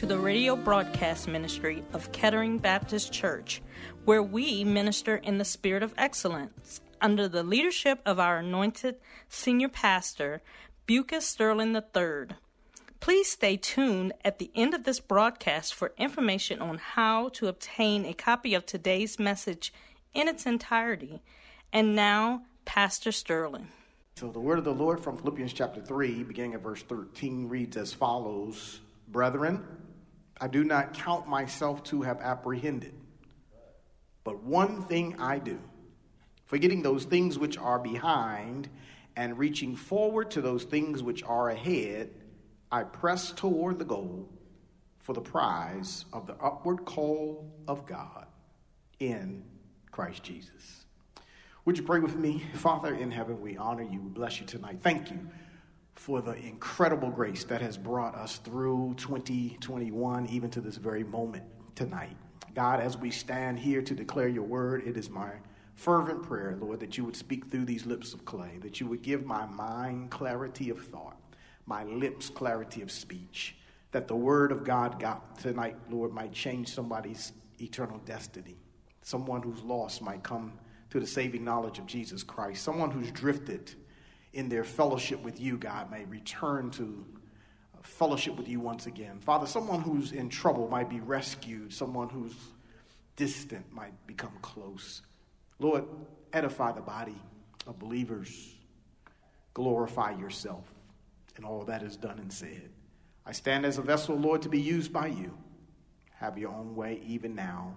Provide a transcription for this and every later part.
To the radio broadcast ministry of Kettering Baptist Church, where we minister in the spirit of excellence under the leadership of our anointed senior pastor, Bucas Sterling III. Please stay tuned at the end of this broadcast for information on how to obtain a copy of today's message in its entirety. And now, Pastor Sterling. So, the word of the Lord from Philippians chapter 3, beginning at verse 13, reads as follows Brethren, I do not count myself to have apprehended, but one thing I do, forgetting those things which are behind and reaching forward to those things which are ahead I press toward the goal for the prize of the upward call of God in Christ Jesus. Would you pray with me? Father in heaven, we honor you. We bless you tonight. Thank you for the incredible grace that has brought us through 2021, even to this very moment tonight. God, as we stand here to declare your word, it is my fervent prayer, Lord, that you would speak through these lips of clay, that you would give my mind clarity of thought my lips clarity of speech, that the word of God got tonight, Lord, might change somebody's eternal destiny. Someone who's lost might come to the saving knowledge of Jesus Christ. Someone who's drifted in their fellowship with you, God, may return to fellowship with you once again. Father, someone who's in trouble might be rescued. Someone who's distant might become close. Lord, edify the body of believers. Glorify yourself and all that is done and said. I stand as a vessel, Lord, to be used by you. Have your own way even now.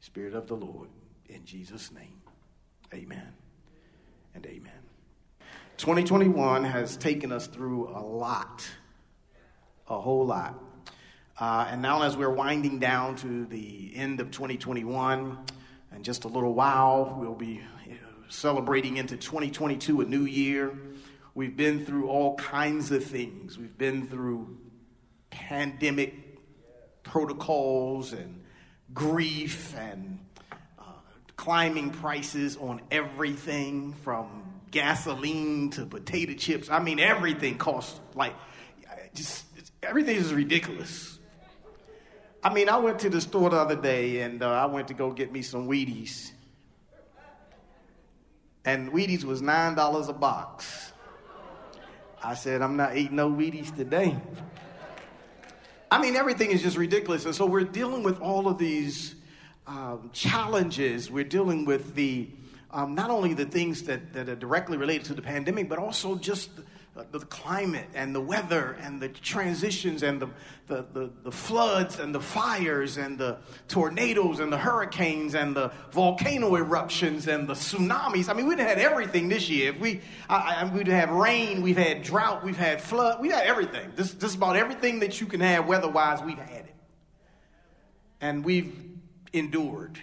Spirit of the Lord, in Jesus' name. Amen and amen. 2021 has taken us through a lot, a whole lot. Uh, and now, as we're winding down to the end of 2021, and just a little while, we'll be celebrating into 2022, a new year. We've been through all kinds of things. We've been through pandemic protocols and grief and uh, climbing prices on everything from gasoline to potato chips. I mean, everything costs like just everything is ridiculous. I mean, I went to the store the other day and uh, I went to go get me some Wheaties. And Wheaties was $9 a box. I said, I'm not eating no Wheaties today. I mean, everything is just ridiculous. And so we're dealing with all of these um, challenges. We're dealing with the um, not only the things that, that are directly related to the pandemic, but also just the, the climate and the weather and the transitions and the, the, the, the, floods and the fires and the tornadoes and the hurricanes and the volcano eruptions and the tsunamis. I mean, we've had everything this year. If we, I, I, we'd have rain, we've had drought, we've had flood, we've had everything. This, just about everything that you can have weather-wise, we've had it. And we've endured,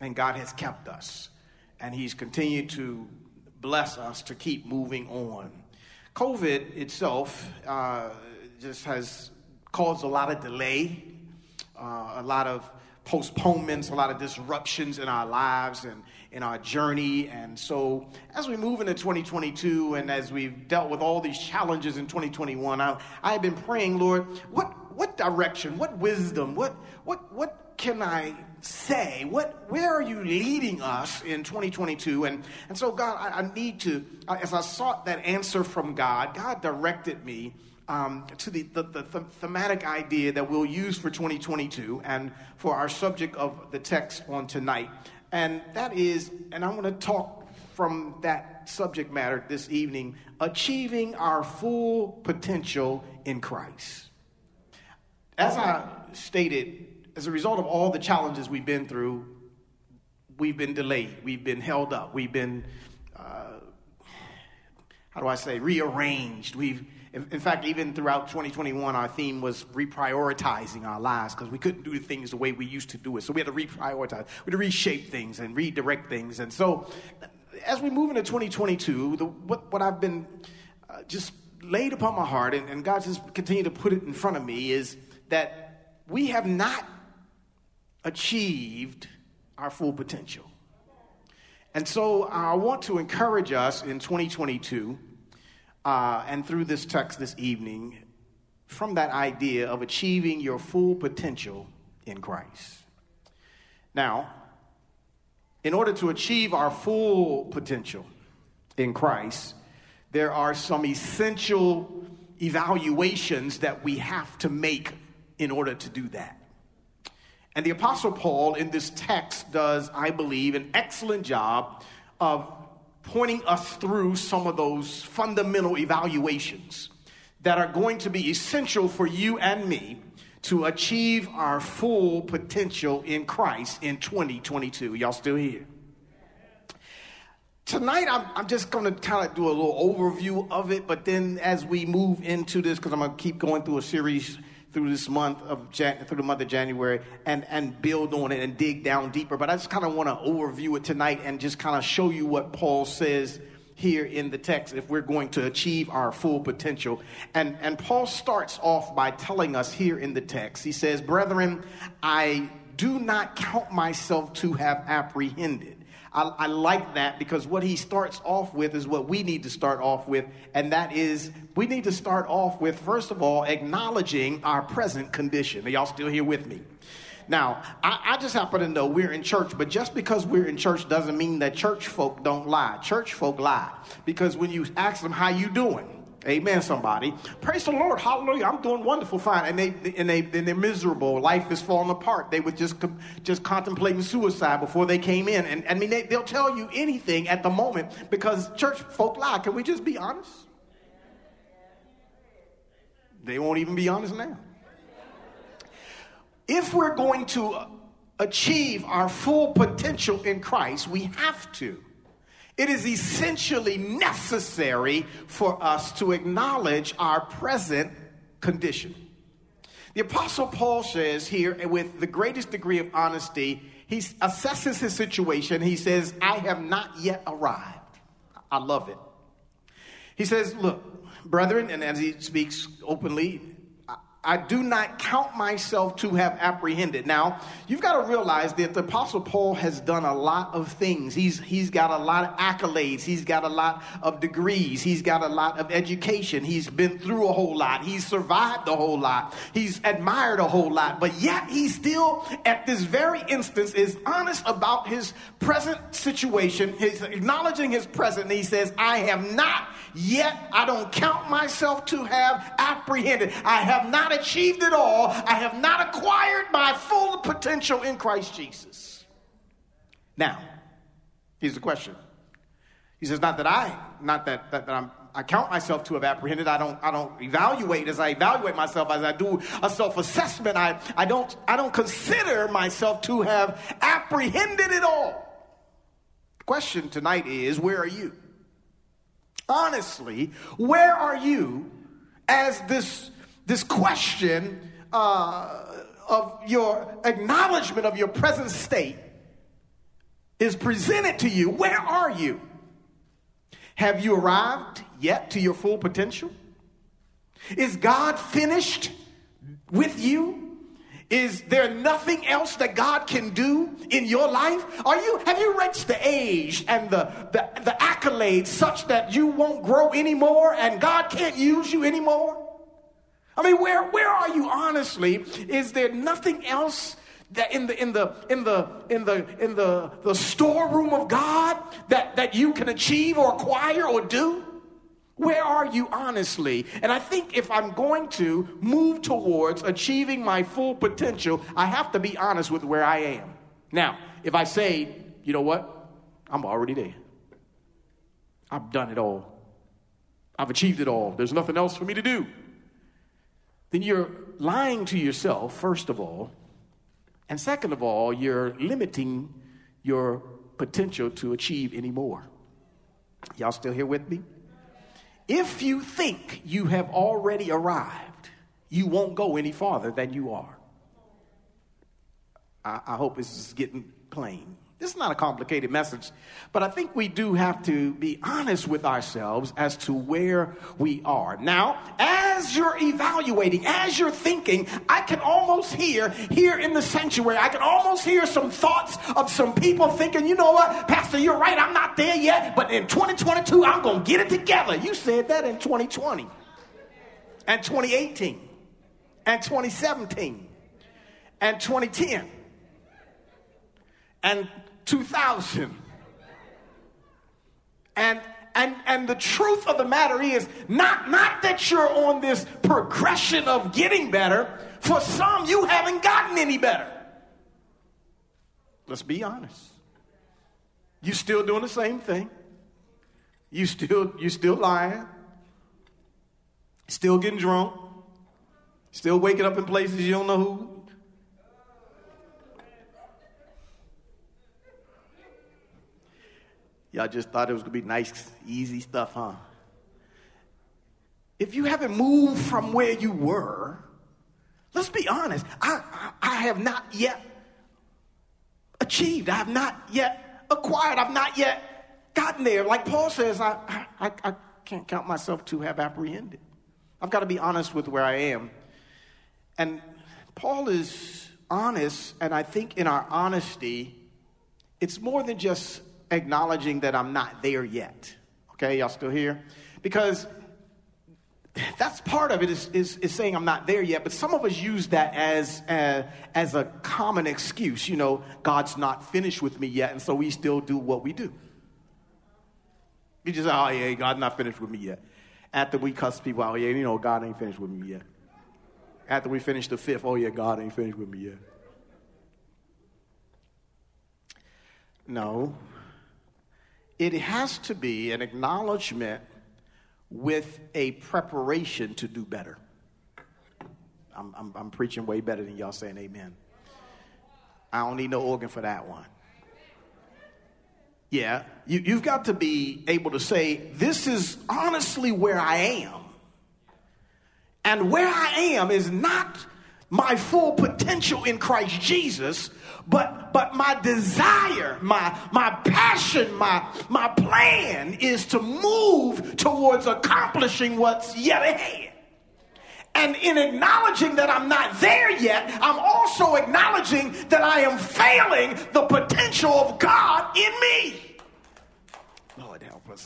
and God has kept us. And He's continued to bless us to keep moving on. COVID itself uh, just has caused a lot of delay, uh, a lot of postponements, a lot of disruptions in our lives and in our journey. And so, as we move into 2022 and as we've dealt with all these challenges in 2021, I, I have been praying, Lord, what, what direction, what wisdom, what, what, what can I say? What, where are you leading us in 2022? And, and so, God, I, I need to, as I sought that answer from God, God directed me um, to the, the, the, thematic idea that we'll use for 2022 and for our subject of the text on tonight. And that is, and I'm going to talk from that subject matter this evening achieving our full potential in Christ. As I stated, as a result of all the challenges we've been through, we've been delayed, we've been held up, we've been, uh, how do I say, rearranged. We've, in, fact, even throughout 2021, our theme was reprioritizing our lives because we couldn't do things the way we used to do it. So we had to reprioritize, we had to reshape things and redirect things. And so, as we move into 2022, the, what, what I've been uh, just laid upon my heart, and, and God just continued to put it in front of me, is that we have not achieved our full potential. And so I want to encourage us in 2022 uh, and through this text this evening from that idea of achieving your full potential in Christ. Now, in order to achieve our full potential in Christ, there are some essential evaluations that we have to make in order to do that. And the Apostle Paul in this text does, I believe, an excellent job of pointing us through some of those fundamental evaluations that are going to be essential for you and me to achieve our full potential in Christ in 2022. Y'all still here? Tonight, I'm, I'm just going to kind of do a little overview of it, but then as we move into this, because I'm going to keep going through a series through this month of Jan- through the month of January and and build on it and dig down deeper. But I just kind of want to overview it tonight and just kind of show you what Paul says here in the text if we're going to achieve our full potential. And and Paul starts off by telling us here in the text. He says, "Brethren, I do not count myself to have apprehended." I, I, like that because what he starts off with is what we need to start off with, and that is we need to start off with, first of all, acknowledging our present condition. Are y'all still here with me? Now, I, I, just happen to know we're in church, but just because we're in church doesn't mean that church folk don't lie. Church folk lie because when you ask them how you doing, Amen, somebody. Praise the Lord. Hallelujah. I'm doing wonderful, fine. And they and they and they're miserable. Life is falling apart. They were just just contemplating suicide before they came in. And I mean, they, they'll tell you anything at the moment because church folk lie. Can we just be honest? They won't even be honest now. If we're going to achieve our full potential in Christ, we have to it is essentially necessary for us to acknowledge our present condition. The Apostle Paul says here, with the greatest degree of honesty, he assesses his situation. He says, I have not yet arrived. I love it. He says, Look, brethren, and as he speaks openly, I do not count myself to have apprehended. Now, you've got to realize that the Apostle Paul has done a lot of things. He's, he's got a lot of accolades. He's got a lot of degrees. He's got a lot of education. He's been through a whole lot. He's survived a whole lot. He's admired a whole lot. But yet, he still, at this very instance, is honest about his present situation. He's acknowledging his present. He says, I have not yet, I don't count myself to have apprehended. I have not achieved it all. I have not acquired my full potential in Christ Jesus. Now, here's the question. He says, not that I, not that, that, that I'm I count myself to have apprehended. I don't, I don't evaluate as I evaluate myself as I do a self-assessment. I, I don't, I don't consider myself to have apprehended it all. The question tonight is, where are you? Honestly, where are you as this this question uh, of your acknowledgement of your present state is presented to you, where are you? Have you arrived yet to your full potential? Is God finished with you? Is there nothing else that God can do in your life? Are you have you reached the age and the, the, the accolades such that you won't grow anymore and God can't use you anymore? I mean, where, where are you honestly? Is there nothing else that in the in the in the in the in the, the storeroom of God that, that you can achieve or acquire or do? Where are you honestly? And I think if I'm going to move towards achieving my full potential, I have to be honest with where I am. Now, if I say, you know what? I'm already there. I've done it all. I've achieved it all. There's nothing else for me to do then you're lying to yourself, first of all. And second of all, you're limiting your potential to achieve any more. Y'all still here with me? If you think you have already arrived, you won't go any farther than you are. I, I hope this is getting plain. This is not a complicated message, but I think we do have to be honest with ourselves as to where we are. Now, as you're evaluating, as you're thinking, I can almost hear here in the sanctuary, I can almost hear some thoughts of some people thinking, you know what, Pastor, you're right, I'm not there yet, but in 2022, I'm going to get it together. You said that in 2020 and 2018 and 2017 and 2010 and 2000. And and and the truth of the matter is not not that you're on this progression of getting better. For some, you haven't gotten any better. Let's be honest. You still doing the same thing. You still you still lying. Still getting drunk. Still waking up in places you don't know who Y'all just thought it was to be nice, easy stuff, huh? If you haven't moved from where you were, let's be honest, I, I, I have not yet achieved, I have not yet acquired, I've not yet gotten there. Like Paul says, I, I, I can't count myself to have apprehended. I've got to be honest with where I am. And Paul is honest, and I think in our honesty, it's more than just acknowledging that I'm not there yet. Okay, y'all still here? Because that's part of it is, is, is, saying I'm not there yet, but some of us use that as, a, as a common excuse. You know, God's not finished with me yet, and so we still do what we do. We just, say, oh yeah, God's not finished with me yet. After we cuss people out, oh, yeah, you know, God ain't finished with me yet. After we finish the fifth, oh yeah, God ain't finished with me yet. No, it has to be an acknowledgement with a preparation to do better. I'm, I'm, I'm, preaching way better than y'all saying amen. I don't need no organ for that one. Yeah, you, you've got to be able to say, This is honestly where I am. And where I am is not my full potential in Christ Jesus, but but my desire, my my passion, my my plan is to move towards accomplishing what's yet ahead. And in acknowledging that I'm not there yet, I'm also acknowledging that I am failing the potential of God in me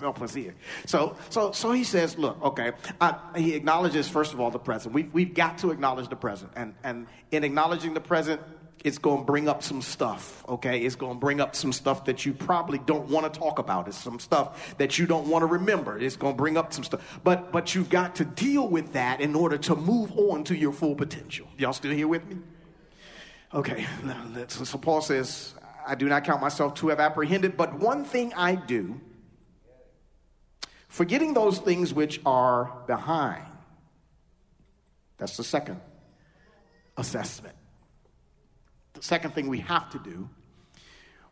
help here. So, so, so he says, look, okay, uh, he acknowledges, first of all, the present. We've, we've got to acknowledge the present. And, and in acknowledging the present, it's going to bring up some stuff, okay? It's going to bring up some stuff that you probably don't want to talk about. It's some stuff that you don't want to remember. It's going to bring up some stuff. But, but you've got to deal with that in order to move on to your full potential. Y'all still here with me? Okay, so Paul says, I do not count myself to have apprehended, but one thing I do Forgetting those things which are behind. That's the second assessment. The second thing we have to do,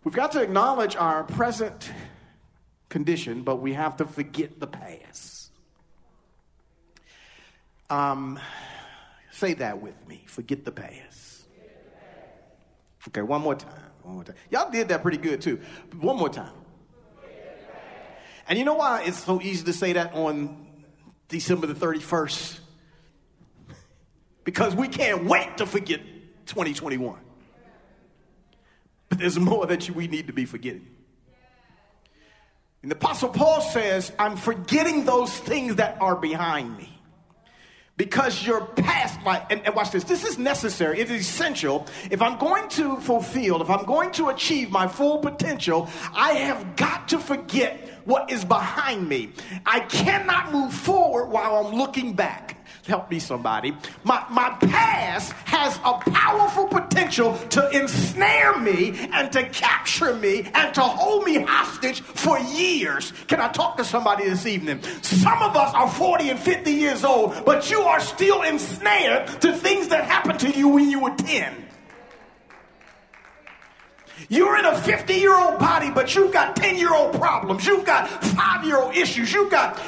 we've got to acknowledge our present condition, but we have to forget the past. Um, say that with me. Forget the past. Okay, one more time. One more time. Y'all did that pretty good too. One more time. And you know why it's so easy to say that on December the 31st? Because we can't wait to forget 2021. But there's more that we need to be forgetting. And the Apostle Paul says, I'm forgetting those things that are behind me because your past life, and, and, watch this, this is necessary, it is essential. If I'm going to fulfill, if I'm going to achieve my full potential, I have got to forget what is behind me. I cannot move forward while I'm looking back. Help me, somebody. My, my past has a powerful potential to ensnare me and to capture me and to hold me hostage for years. Can I talk to somebody this evening? Some of us are 40 and 50 years old, but you are still ensnared to things that happened to you when you were 10. You're in a 50 year old body, but you've got 10 year old problems. You've got five year old issues. You've got,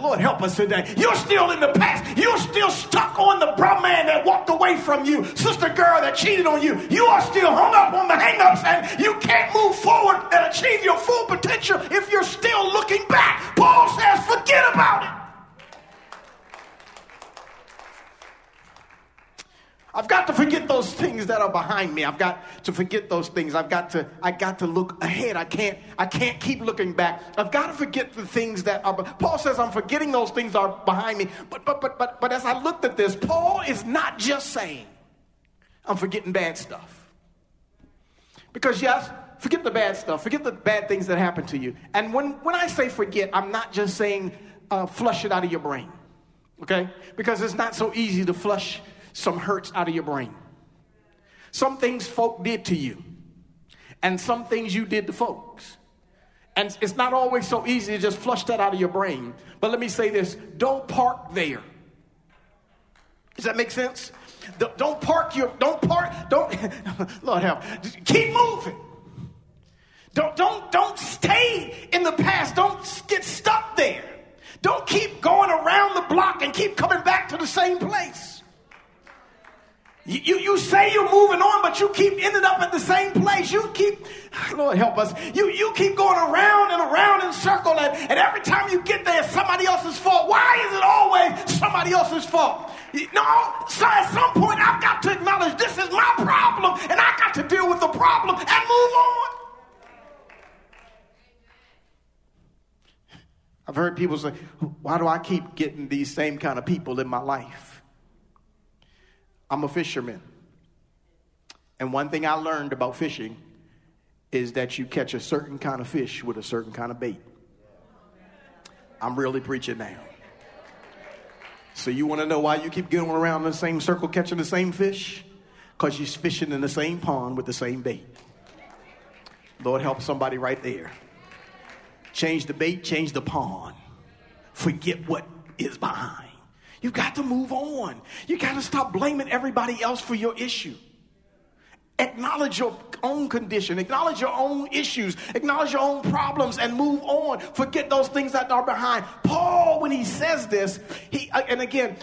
Lord help us today. You're still in the past. You're still stuck on the bro man that walked away from you, sister girl that cheated on you. You are still hung up on the hangups and you can't move forward and achieve your full potential if you're still looking back. Paul says, forget about it. I've got to forget those things that are behind me. I've got to forget those things. I've got to I got to look ahead. I can't I can't keep looking back. I've got to forget the things that are Paul says I'm forgetting those things are behind me. But but but but but as I looked at this, Paul is not just saying I'm forgetting bad stuff. Because yes, forget the bad stuff. Forget the bad things that happen to you. And when when I say forget, I'm not just saying uh, flush it out of your brain. Okay? Because it's not so easy to flush some hurts out of your brain. Some things folk did to you, and some things you did to folks. And it's not always so easy to just flush that out of your brain. But let me say this don't park there. Does that make sense? Don't park your, don't park, don't, Lord help, keep moving. Don't, don't, don't stay in the past. Don't get stuck there. Don't keep going around the block and keep coming back to the same place. You, you, say you're moving on, but you keep ending up at the same place. You keep, Lord help us, you, you keep going around and around in circle, and, and every time you get there, it's somebody else's fault. Why is it always somebody else's fault? No, so at some point, I've got to acknowledge this is my problem, and I got to deal with the problem and move on. I've heard people say, Why do I keep getting these same kind of people in my life? I'm a fisherman. And one thing I learned about fishing is that you catch a certain kind of fish with a certain kind of bait. I'm really preaching now. So you want to know why you keep going around in the same circle catching the same fish? Because you're fishing in the same pond with the same bait. Lord help somebody right there. Change the bait, change the pond. Forget what is behind. You've got to move on. You got to stop blaming everybody else for your issue. Acknowledge your own condition, acknowledge your own issues, acknowledge your own problems, and move on. Forget those things that are behind. Paul, when he says this, he uh, and again,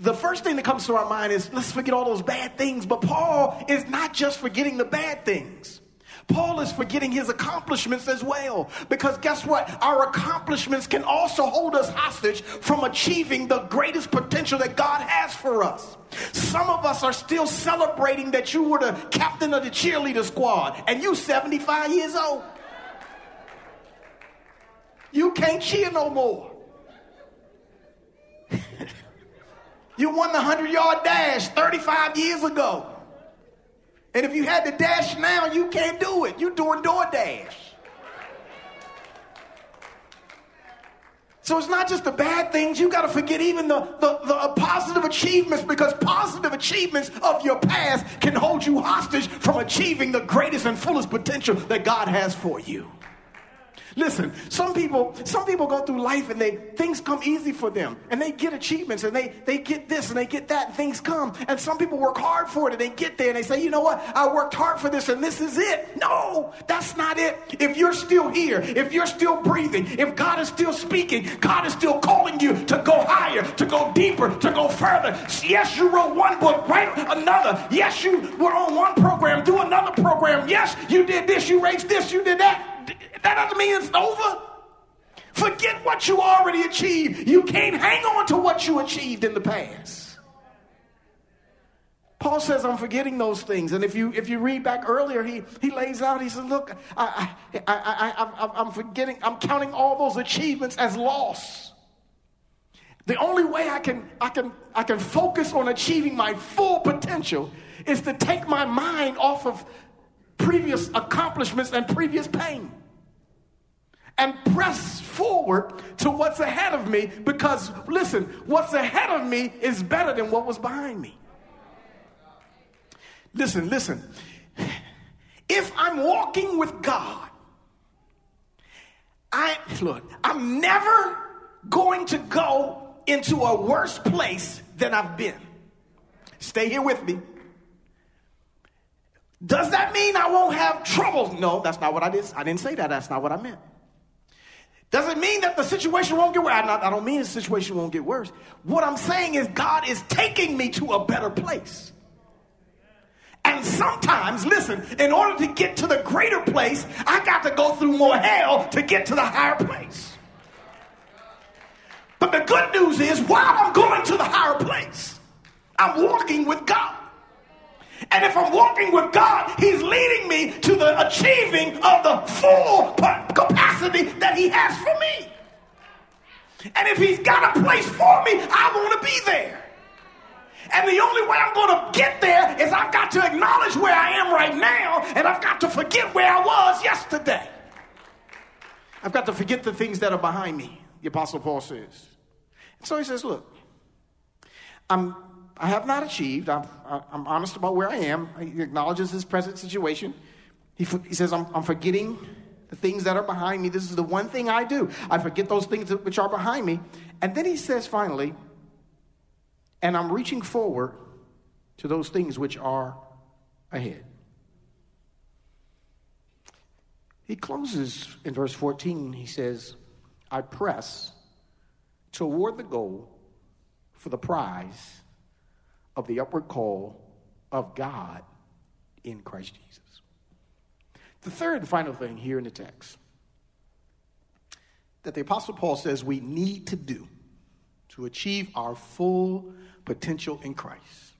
the first thing that comes to our mind is let's forget all those bad things. But Paul is not just forgetting the bad things. Paul is forgetting his accomplishments as well. Because guess what? Our accomplishments can also hold us hostage from achieving the greatest potential that God has for us. Some of us are still celebrating that you were the captain of the cheerleader squad and you 75 years old. You can't cheer no more. you won the 100 yard dash 35 years ago. And if you had to dash now, you can't do it. You're doing DoorDash. So it's not just the bad things. You got to forget even the, the, the, positive achievements because positive achievements of your past can hold you hostage from achieving the greatest and fullest potential that God has for you. Listen, some people, some people go through life and they things come easy for them and they get achievements and they they get this and they get that and things come. And some people work hard for it and they get there and they say, you know what, I worked hard for this and this is it. No, that's not it. If you're still here, if you're still breathing, if God is still speaking, God is still calling you to go higher, to go deeper, to go further. Yes, you wrote one book, write another. Yes, you were on one program, do another program. Yes, you did this, you raised this, you did that. That doesn't mean it's over. Forget what you already achieved. You can't hang on to what you achieved in the past. Paul says, I'm forgetting those things. And if you, if you read back earlier, he, he lays out, he says, Look, I, I, I, I, I'm forgetting, I'm counting all those achievements as loss. The only way I can, I, can, I can focus on achieving my full potential is to take my mind off of previous accomplishments and previous pain and press forward to what's ahead of me because, listen, what's ahead of me is better than what was behind me. Listen, listen. If I'm walking with God, I, look, I'm never going to go into a worse place than I've been. Stay here with me. Does that mean I won't have trouble? No, that's not what I did. I didn't say that. That's not what I meant. Does it mean that the situation won't get worse? I, not, I don't mean the situation won't get worse. What I'm saying is God is taking me to a better place. And sometimes, listen, in order to get to the greater place, I got to go through more hell to get to the higher place. But the good news is, while I'm going to the higher place, I'm walking with God. And if I'm walking with God, He's leading me to the achieving of the full capacity that He has for me. And if He's got a place for me, I want to be there. And the only way I'm going to get there is I've got to acknowledge where I am right now, and I've got to forget where I was yesterday. I've got to forget the things that are behind me, the Apostle Paul says. And so he says, Look, I'm I have not achieved. I'm, I'm honest about where I am. He acknowledges his present situation. He, he says, I'm, I'm forgetting the things that are behind me. This is the one thing I do. I forget those things which are behind me. And then he says finally, and I'm reaching forward to those things which are ahead. He closes in verse 14, he says, I press toward the goal for the prize of the upward call of God in Christ Jesus. The third and final thing here in the text that the Apostle Paul says we need to do to achieve our full potential in Christ.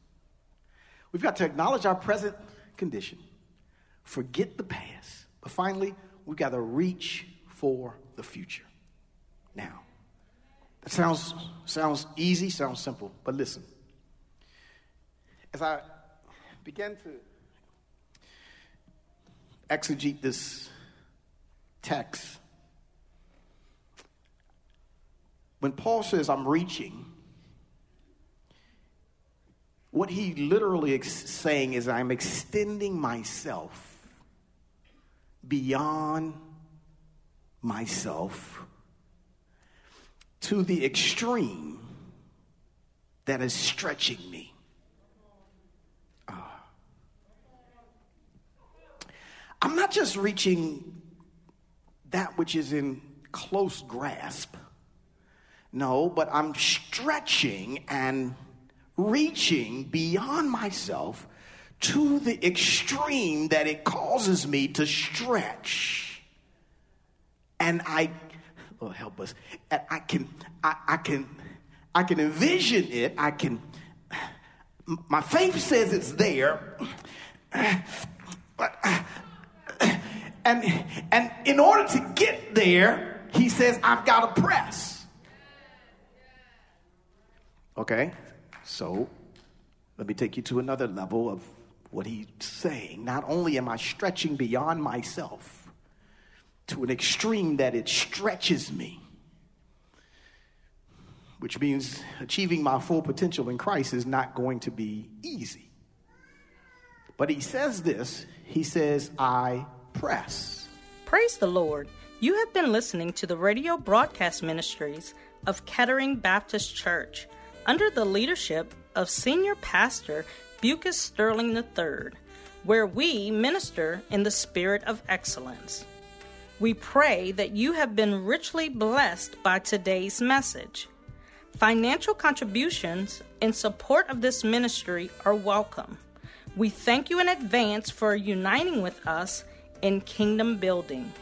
We've got to acknowledge our present condition, forget the past, but finally, we've got to reach for the future. Now, that sounds, sounds easy, sounds simple, but listen as I began to exegete this text, when Paul says, I'm reaching, what he literally is saying is, I'm extending myself beyond myself to the extreme that is stretching me. I'm not just reaching that which is in close grasp. No, but I'm stretching and reaching beyond myself to the extreme that it causes me to stretch. And I, oh, help us. I can, I, I can, I can envision it. I can, my faith says it's there, but and, and in order to get there, he says, I've got to press. Okay, so let me take you to another level of what he's saying. Not only am I stretching beyond myself to an extreme that it stretches me, which means achieving my full potential in Christ is not going to be easy. But he says this he says, I press. Praise the Lord. You have been listening to the radio broadcast ministries of Kettering Baptist Church under the leadership of Senior Pastor Bucas Sterling III, where we minister in the spirit of excellence. We pray that you have been richly blessed by today's message. Financial contributions in support of this ministry are welcome. We thank you in advance for uniting with us in kingdom building.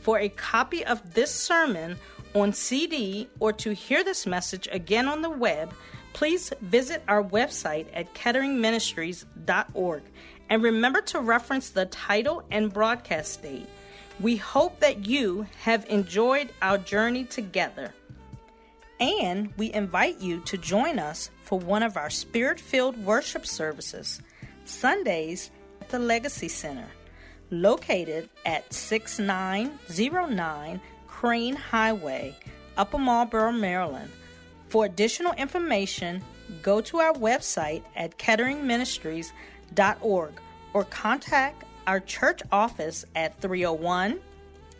For a copy of this sermon on CD or to hear this message again on the web, please visit our website at ketteringministries.org and remember to reference the title and broadcast date. We hope that you have enjoyed our journey together. And we invite you to join us for one of our spirit filled worship services, Sundays at the Legacy Center located at 6909 Crain Highway, Upper Marlboro, Maryland. For additional information, go to our website at ketteringministries.org or contact our church office at 301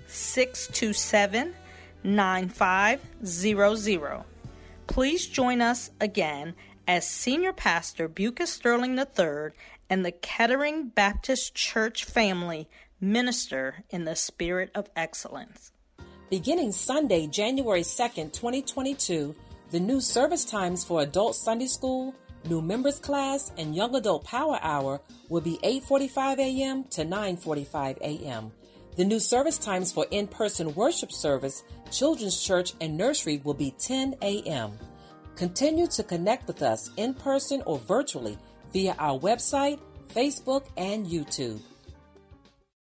627 9500. Please join us again as Senior Pastor Bucas Sterling III and the Kettering Baptist Church family minister in the spirit of excellence. Beginning Sunday, January 2nd, 2022, the new service times for Adult Sunday School, New Members Class, and Young Adult Power Hour will be 8:45 a.m. to 9:45 a.m. The new service times for in-person worship service, children's church, and nursery will be 10 a.m. Continue to connect with us in person or virtually via our website, Facebook, and YouTube.